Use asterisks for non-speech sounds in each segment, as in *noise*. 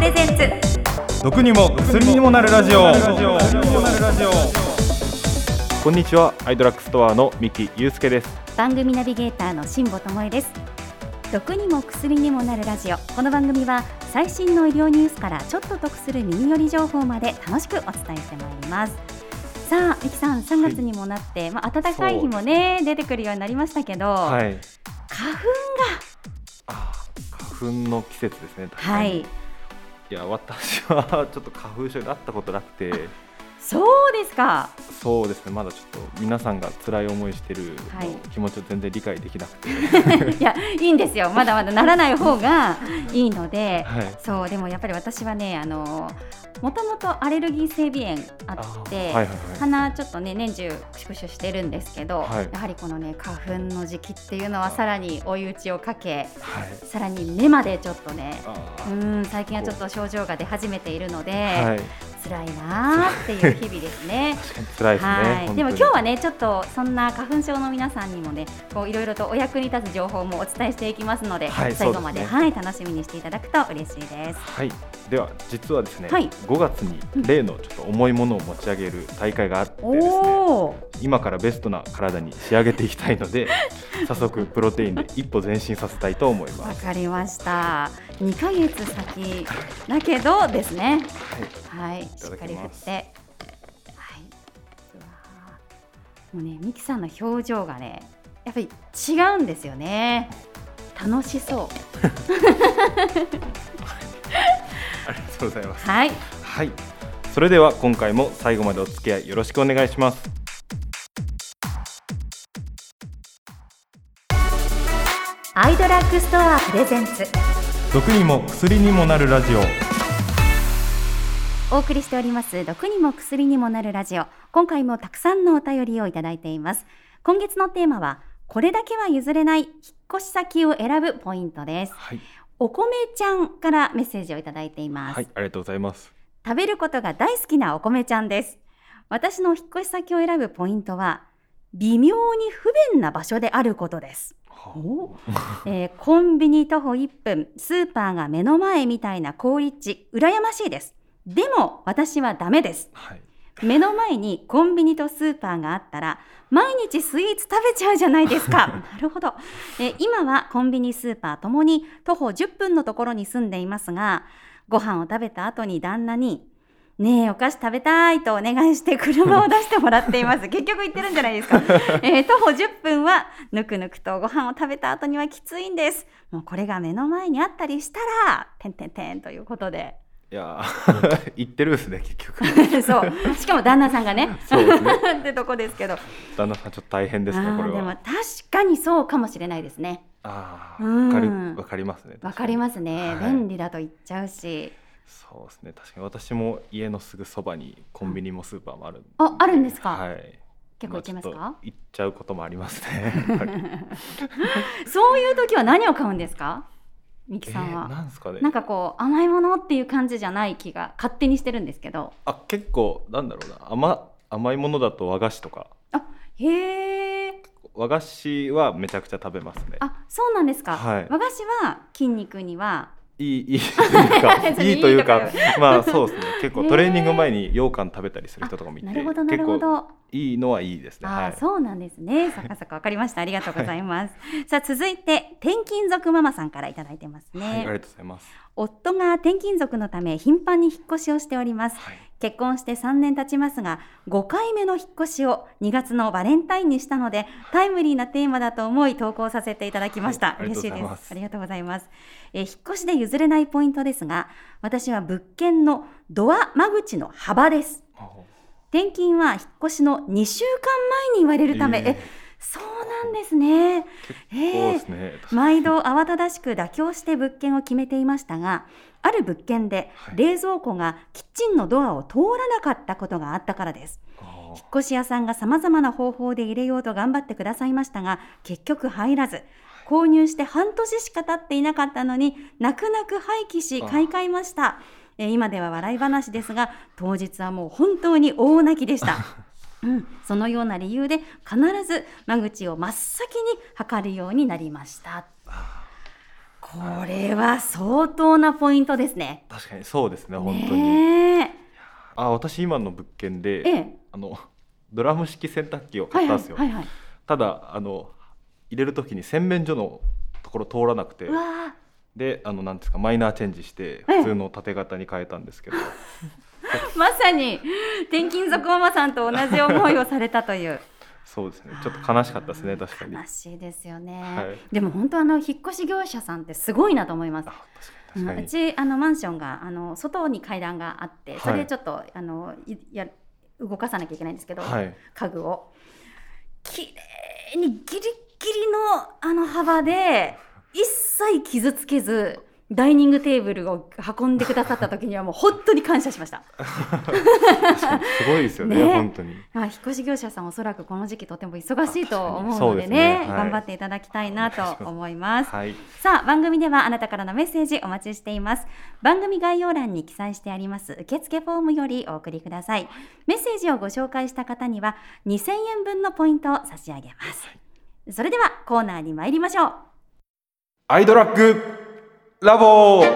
プレゼンツ。毒にも薬にもなるラジオ。こんにちはアイドラッグストアの三木祐介です。番組ナビゲーターの辛坊智恵です。毒にも薬にもなるラジオ。この番組は最新の医療ニュースからちょっと得する耳寄り情報まで楽しくお伝えしてまいります。さあ、三木さん、3月にもなって、まあ暖かい日もね出てくるようになりましたけど、はい。花粉あ花粉の季節ですねはい、いや私は *laughs* ちょっと花粉症になったことなくて。そうですか。そうですね。まだちょっと皆さんが辛い思いしてるはい。気持ちを全然理解できなくて、*laughs* いや、いいんですよ。まだまだならない方がいいので、はい。そうでもやっぱり私はね、あのもともとアレルギー性鼻炎あって、はいはいはい。鼻ちょっとね年中クシュクシュしてるんですけど、はい。やはりこのね花粉の時期っていうのはさらに追い打ちをかけ、はい。さらに目までちょっとね。あうーん最近はちょっと症状が出始めているので、はい辛いなーっていう日々ですね。*laughs* 辛いですねはい、でも今日はねちょっとそんな花粉症の皆さんにもねこういろいろとお役に立つ情報もお伝えしていきますので、はい最後までねはい楽しみにしていただくと嬉しいです。はい、では実はですね、はい5月に例のちょっと重いものを持ち上げる大会があってですね今からベストな体に仕上げていきたいので *laughs* 早速プロテインで一歩前進させたいと思いわます。かりました。2ヶ月先だけどですね。はいはい、しっかり振って。はい。もうね、ミキさんの表情がね、やっぱり違うんですよね。楽しそう。*laughs* とうございます。はい。はい、それでは今回も最後までお付き合いよろしくお願いします。アイドラッグストアプレゼンツ。毒にも薬にもなるラジオ。お送りしております毒にも薬にもなるラジオ今回もたくさんのお便りをいただいています今月のテーマはこれだけは譲れない引っ越し先を選ぶポイントですはい、お米ちゃんからメッセージをいただいています、はい、ありがとうございます。食べることが大好きなお米ちゃんです。私の引っ越し先を選ぶポイントは微妙に不便な場所であることです。おえーコンビニ徒歩1分スーパーが目の前みたいな好立地羨ましいです。でも私はダメです。はい、目の前にコンビニとスーパーがあったら毎日スイーツ食べちゃうじゃないですか。*laughs* なるほど、えー今はコンビニスーパーともに徒歩10分のところに住んでいますがご飯を食べた後に旦那にねえお菓子食べたいとお願いして車を出してもらっています。*laughs* 結局言ってるんじゃないですか、えー徒歩10分はぬくぬくとご飯を食べた後にはきついんです。もうこれが目の前にあったりしたらてんてんてんということでいやー *laughs* 言ってるですね結局。*laughs* そう。しかも旦那さんがね。そうですね。*laughs* ってとこですけど。旦那さんちょっと大変ですねこれは。でも確かにそうかもしれないですね。ああ、うん。わかるわかりますね。わかりますね、はい。便利だと言っちゃうし。そうですね確かに。私も家のすぐそばにコンビニもスーパーもあるああるんですか？はい。結構行っちゃいますか、行っちゃうこともありますねそういう時は何を買うんですか？ミキえさんは、ーなんですかね。なんかこう甘いものっていう感じじゃない気が勝手にしてるんですけど。あ結構なんだろうな。甘甘いものだと和菓子とか。へえ和菓子はめちゃくちゃ食べますね。あそうなんですか、はい。和菓子は筋肉にはいい *laughs* いいというか *laughs* いいというかまあそうですね結構トレーニング前に羊羹食べたりする人とかもいてなるほどなるほ結構どいいのはいいですねはいそうなんですね。*laughs* そっかそっかわかりました。ありがとうございます。さあ続いて転勤族ママさんからいただいてますね。はい、ありがとうございます夫が転勤族のため頻繁に引っ越しをしております。はい結婚して3年経ちますが5回目の引っ越しを2月のバレンタインにしたのでタイムリーなテーマだと思い投稿させていただきました、はいありが嬉しいでとうございます。す。ありがとうございます、えー引っ越しで譲れないポイントですが私は物件のドア間口の幅です。転勤は引っ越しの2週間前に言われるため、えー。えそうなんですね。結構ですね、毎度慌ただしく妥協して物件を決めていましたがある物件ではい。冷蔵庫がキッチンのドアを通らなかったことがあったからです。あ引っ越し屋さんがさまざまな方法で入れようと頑張ってくださいましたが結局入らず。購入して半年しか経っていなかったのに泣く泣く廃棄しあ買い替えました。えー今では笑い話ですが当日はもう本当に大泣きでした *laughs* うん、そのような理由で必ず間口を真っ先に測るようになりました。ここれは相当なポイントですね。確かにそうですね本当に、ねあ私今の物件でええ。えあの *laughs* ドラム式洗濯機を買ったんですよ、はいはい。ただあの入れる時に洗面所のところ通らなくてであのなんですかマイナーチェンジしてええ。普通の縦型に変えたんですけど、ー *laughs* *laughs* まさに転勤族ママさんと同じ思いをされたという。*laughs* そうですね。ちょっと悲しかったですね確かに。あ悲しいですよね。はい。でも本当あの引っ越し業者さんってすごいなと思います。うんうちあのマンションがあの外に階段があってそれはいでちょっと、あのいや動かさなきゃいけないんですけど、はい。家具を。綺麗にギリギリのあの幅で一切傷つけずダイニングテーブルを運んでくださった時にはもう本当に感謝しました。すごいですよねね。本当に。まあ、引っ越し業者さんおそらくこの時期とても忙しいと思うのでねですね。はい。頑張っていただきたいなと思います。はい。さあ番組ではあなたからのメッセージお待ちしています。番組概要欄に記載してあります受付フォームよりお送りください。メッセージをご紹介した方には2000円分のポイントを差し上げます。それではコーナーに参りましょう。アイドラッグラボえ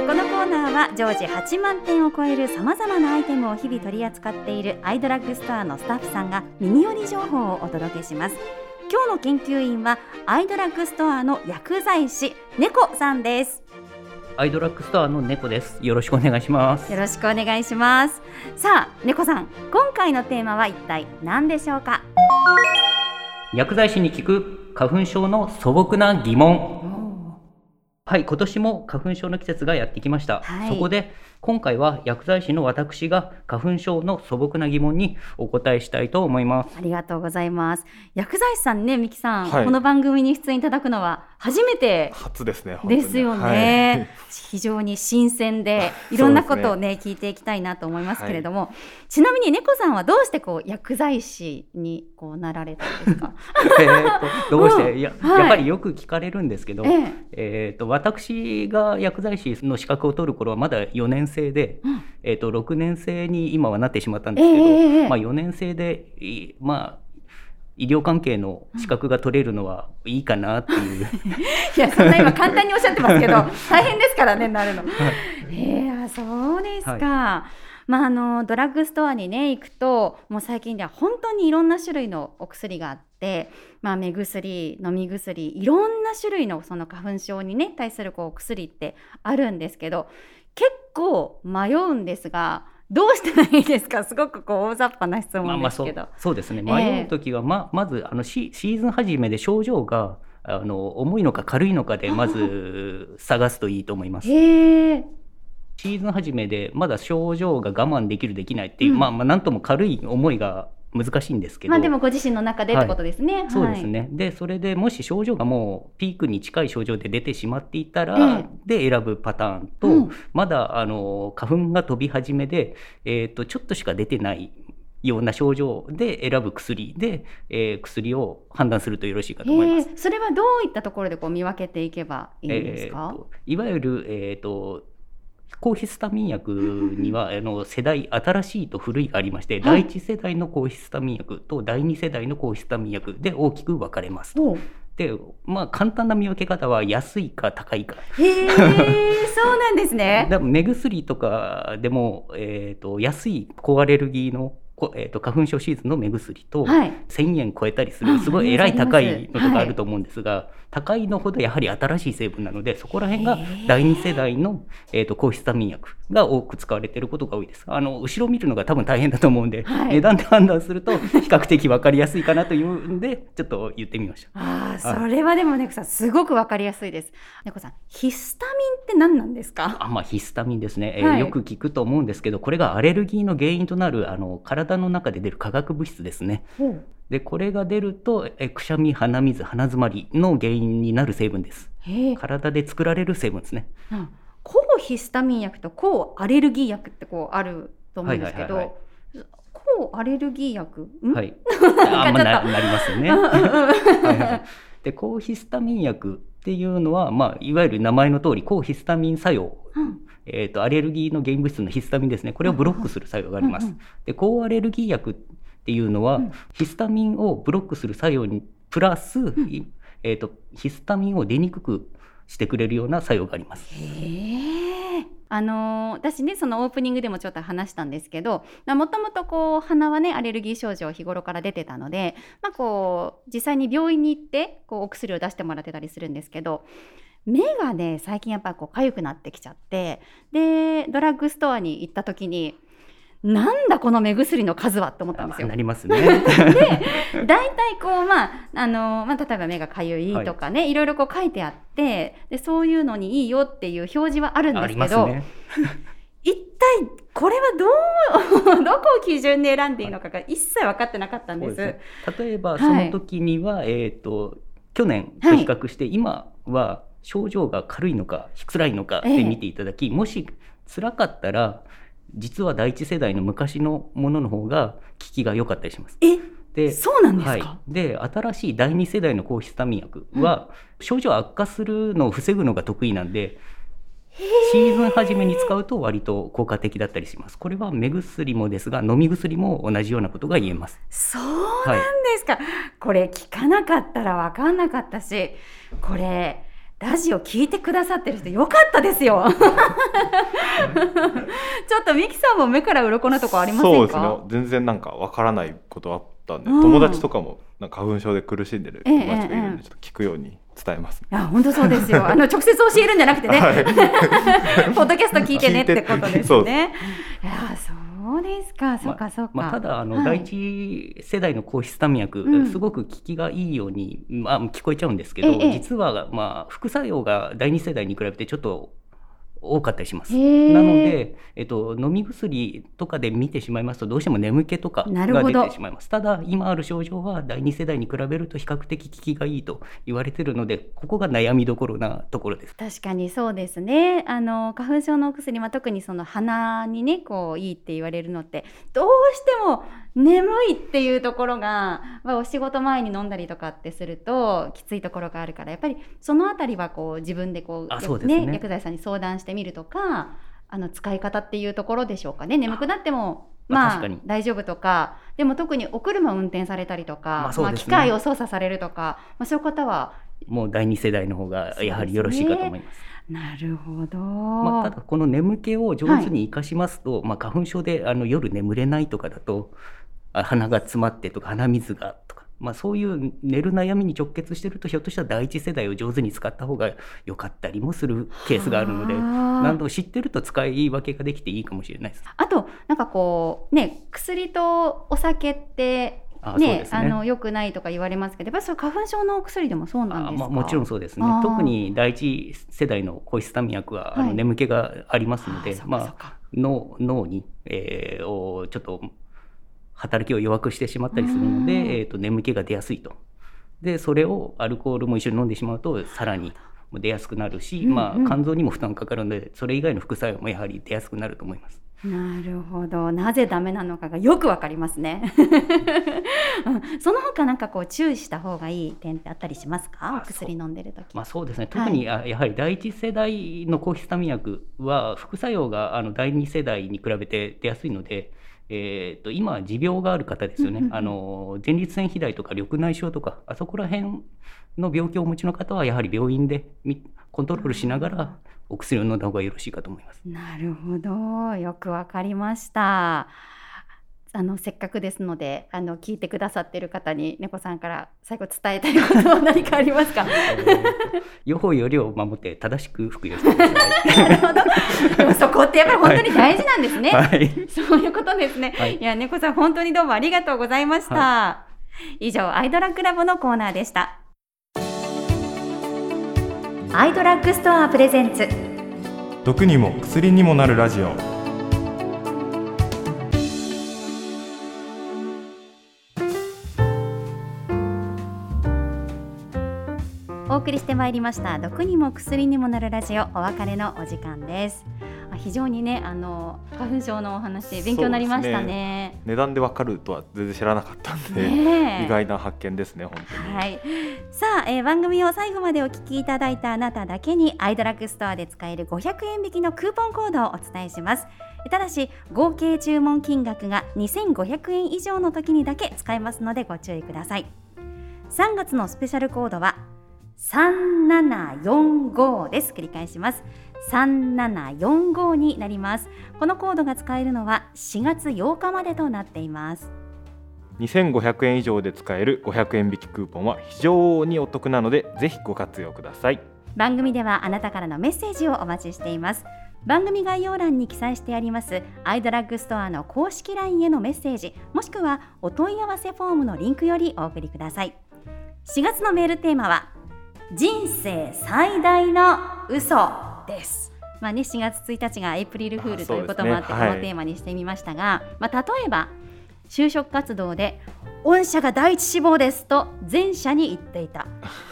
ーこのコーナーは常時8万点を超えるさまざまなアイテムを日々取り扱っているアイドラッグストアのスタッフさんが耳寄り情報をお届けします。今日の研究員はアイドラッグストアの薬剤師猫さんです。アイドラッグストアの猫です。よろしくお願いします。よろしくお願いします。さあ猫さん今回のテーマは一体何でしょうか？薬剤師に聞く花粉症の素朴な疑問。はい、今年も花粉症の季節がやってきました。はいそこで今回は薬剤師の私が花粉症の素朴な疑問にお答えしたいと思います。ありがとうございます。薬剤師さんねみきさん、はいこの番組に出演いただくのは初めて初ですねですよね、非常に新鮮でいろんなことをね聞いていきたいなと思いますけれども、ちなみに猫さんはどうしてこう薬剤師にこうなられたんですか？*laughs* えーとどうして、うん。いやはい。やはりよく聞かれるんですけど、ええ。えー、と私が薬剤師の資格を取る頃はまだ4年生で、うん。えー、と6年生に今はなってしまったんですけど、ええまあ、4年生でいまあ医療関係の資格が取れるのはいいかなっていう、*laughs* いやそんな今簡単におっしゃってますけど大変ですからねなるの。えー、あそうですか。まあ、あのドラッグストアにね行くともう最近では本当にいろんな種類のお薬があって、まあ、目薬飲み薬いろんな種類のその花粉症にね対するこう薬ってあるんですけど結構迷うんですがどうしたらいいですか？*laughs* すごくこう大雑把な質まあまあそう問ですけど。そうですねええ迷う時はままずあのシシーズン初めで症状があの重いのか軽いのかでまず *laughs* 探すといいと思います。へえシーズン初めでまだ症状が我慢できるできないっていう、うん。まあまあなんとも軽い思いが難しいんですけど、まあでもご自身の中でってことですね。はい。そうですね、でそれでもし症状がもうピークに近い症状で出てしまっていたら、えで選ぶパターンと、うん。まだあの花粉が飛び始めで、えー、とちょっとしか出てないような症状で選ぶ薬で、えー薬を判断するとよろしいかと思います。へえそれはどういったところでこう見分けていけばいいんですか、えーといわゆる、えー、と抗ヒスタミン薬には *laughs* あの世代新しいと古いがありまして、はい第1世代の抗ヒスタミン薬と第2世代の抗ヒスタミン薬で大きく分かれます。でまあ簡単な見分け方は安いか高いか。へえ *laughs* そうなんですね。だ目薬とかでも、えー、と安い抗アレルギーの、こえー、と花粉症シーズンの目薬と、はい。1000円超えたりすあるすごいえらい高いのとかあると思うんですが、高いのほどやはり新しい成分なのでそこら辺が第2世代の、えー、と抗ヒスタミン薬が多く使われていることが多いです。あの後ろ見るのが多分大変だと思うんで、はい。値段で判断すると比較的分かりやすいかなというんでちょっと言ってみました。ああ、それはでも猫さんすごくわかりやすいです。猫さん、ヒスタミンって何なんですか？あまあ、ヒスタミンですね、えーはい。よく聞くと思うんですけどこれがアレルギーの原因となるあの体の中で出る化学物質ですねでこれが出るとえーくしゃみ鼻水鼻詰まりの原因になる成分です体で作られる成分ですね。うん抗ヒスタミン薬と抗アレルギー薬ってこうあると思うんですけはいはいはいど。抗アレルギー薬？ん？はい。か *laughs* あんまななりますよね。*laughs* で抗ヒスタミン薬っていうのは、まあ、いわゆる名前の通り抗ヒスタミン作用、うんえー、とアレルギーの原因物質のヒスタミンですねこれをブロックする作用があります。で抗アレルギー薬っっていうのは、うんヒスタミンをブロックする作用にプラス、いえー、とヒスタミンを出にくくしてくれるような作用があります。へえ。あのー私ねそのオープニングでもちょっと話したんですけどもともとこう鼻はねアレルギー症状日頃から出てたので、まあ、こう実際に病院に行ってこうお薬を出してもらってたりするんですけど目がね最近やっぱこう痒くなってきちゃってでドラッグストアに行った時になんだこの目薬の数はって思ったんですよな。りますね。大体こうまああのまあ、例えば目がかゆいとかね、い、ろいろこう書いてあってでそういうのにいいよっていう表示はあるんですけど。*laughs* 一体これはどう *laughs* どこを基準で選んでいいのかが一切分かってなかったんです。ですね例えばはいその時には、えっ、と去年と比較して、今は症状が軽いのか辛いのかで見ていただき、もし辛かったら実は第一世代の昔のものの方が効きが良かったりします。えでそうなんですはい。か、、で新しい第二世代の抗ヒスタミン薬は、症状悪化するのを防ぐのが得意なんでシーズン初めに使うと割と効果的だったりします。これは目薬もですが飲み薬も同じようなことが言えます。そうなんですか、これ聞かなかったら分かんなかったしこれラジオ聞いてくださってる人よかったですよ。*laughs* ちょっとミキさんも目から鱗なとこありませんか？そうですね。全然なんかわからないことあったんで、うん。友達とかもなんか花粉症で苦しんでる友達がいるんでちょっと聞くように伝えます、いや本当そうですよ。*laughs* あの直接教えるんじゃなくてね、はい。*laughs* ポッドキャスト聞いてねってことですね。い。やそうですか、そうかそうか。まあ、ただあの、はい。第一世代の抗ヒスタミン薬、うん。すごく効きがいいように、まあ、聞こえちゃうんですけど、ええ。実は、まあ、副作用が第二世代に比べてちょっと多かったりします。なので、えっと、飲み薬とかで見てしまいますとどうしても眠気とかが出てしまいますただ今ある症状は第二世代に比べると比較的効きがいいと言われているのでここが悩みどころなところです。確かにそうですね。あの花粉症のお薬は特にその鼻にねこういいって言われるのってどうしても眠いっていうところが、まあ、お仕事前に飲んだりとかってするときついところがあるからやっぱりそのあたりはこう自分でこうあそうですね。薬剤師さんに相談してみるとかあの使い方っていうところでしょうかね。眠くなってもまあ大丈夫とかでも特にお車を運転されたりとか、まあそうですね。機械を操作されるとか、まあ、そういう方はもう第二世代の方がやはりよろしいかと思います。なるほど。まあ、ただこの眠気を上手に生かしますと、まあ、花粉症であの夜眠れないとかだとあ鼻が詰まってとか鼻水がとか、まあ、そういう寝る悩みに直結してるとひょっとしたら第一世代を上手に使った方が良かったりもするケースがあるのではあ何度知ってると使い分けができていいかもしれないです。あとなんかこうね薬とお酒ってねね。あの良くないとか言われますけどやっぱりそれ花粉症のお薬でもそうなんですか？あまあ、もちろんそうですね。特に第一世代の抗ヒスタミン薬は、あはい。の眠気がありますのでまあ脳に、えーをちょっと働きを弱くしてしまったりするのうん。で、えー、と眠気が出やすいと。でそれをアルコールも一緒に飲んでしまうとさらに出やすくなるし、うんうん。まあ、肝臓にも負担かかるのでそれ以外の副作用もやはり出やすくなると思います。なるほど。なぜダメなのかがよくわかりますね、う *laughs* んその他なんかこう注意した方がいい点ってあったりしますか？薬飲んでる時、まあ、そうですね。特に、あやはり第一世代の抗ヒスタミン薬は副作用があの第二世代に比べて出やすいので、えー、と今持病がある方ですよね、あの前立腺肥大とか緑内障とかあそこら辺の病気をお持ちの方はやはり病院でみコントロールしながらお薬を飲んだ方がよろしいかと思います。なるほど。よくわかりましたあのせっかくですのであの聞いてくださっている方に猫さんから最後伝えたいことは何かありますか？*laughs* 予報よりを守って正しく服用してくださ *laughs* なるほどでもそこってやっぱり本当に大事なんですね、い。はいそういうことですね。はいい、や、猫さん、本当にどうもありがとうございました。以上、アイドラッグラボのコーナーでした。アイドラッグストアプレゼンツ。毒にも薬にもなるラジオ送りしてまいりました。毒にも薬にもなるラジオ、お別れのお時間です。あ非常にねあの花粉症のお話勉強になりましたね。値段でわかるとは全然知らなかったんで、ねえ意外な発見ですね本当に。はい、さあ、えー番組を最後までお聞きいただいたあなただけにアイドラッグストアで使える500円引きのクーポンコードをお伝えしますただし合計注文金額が2500円以上の時にだけ使えますのでご注意ください3月のスペシャルコードは3745です。繰り返します。3745になります。このコードが使えるのは4月8日までとなっています。2500円以上で使える500円引きクーポンは非常にお得なのでぜひご活用ください。番組ではあなたからのメッセージをお待ちしています。番組概要欄に記載してありますアイドラッグストアの公式 LINE へのメッセージもしくはお問い合わせフォームのリンクよりお送りください。4月のメールテーマは人生最大の嘘です。まあね4月1日がエイプリルフールということもあってねはいこのテーマにしてみましたが、まあ例えば就職活動で御社が第一志望ですと全社に言っていた。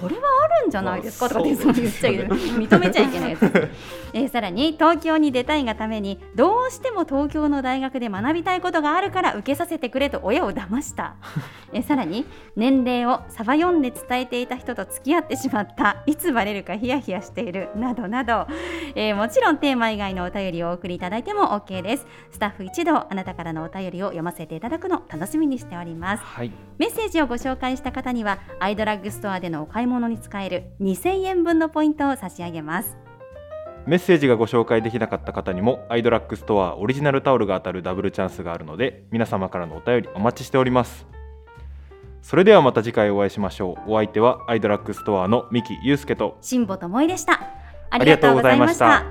これはあるんじゃないですか？とかってそう言っちゃいけない認めちゃいけないやつえーさらに東京に出たいがためにどうしても東京の大学で学びたいことがあるから受けさせてくれと親を騙した。*laughs* えーさらに年齢をサバ読んで伝えていた人と付き合ってしまった。いつバレるかヒヤヒヤしている。などなど、えーもちろんテーマ以外のお便りをお送りいただいても OK です。スタッフ一同あなたからのお便りを読ませていただくの楽しみにしております。はい、メッセージをご紹介した方にはアイドラッグストアでのお買い物に使える2000円分のポイントを差し上げますメッセージがご紹介できなかった方にもアイドラッグストアオリジナルタオルが当たるダブルチャンスがあるので皆様からのお便りお待ちしております。それではまた次回お会いしましょう。お相手はアイドラッグストアの三木祐介と辛坊智恵でした。ありがとうございました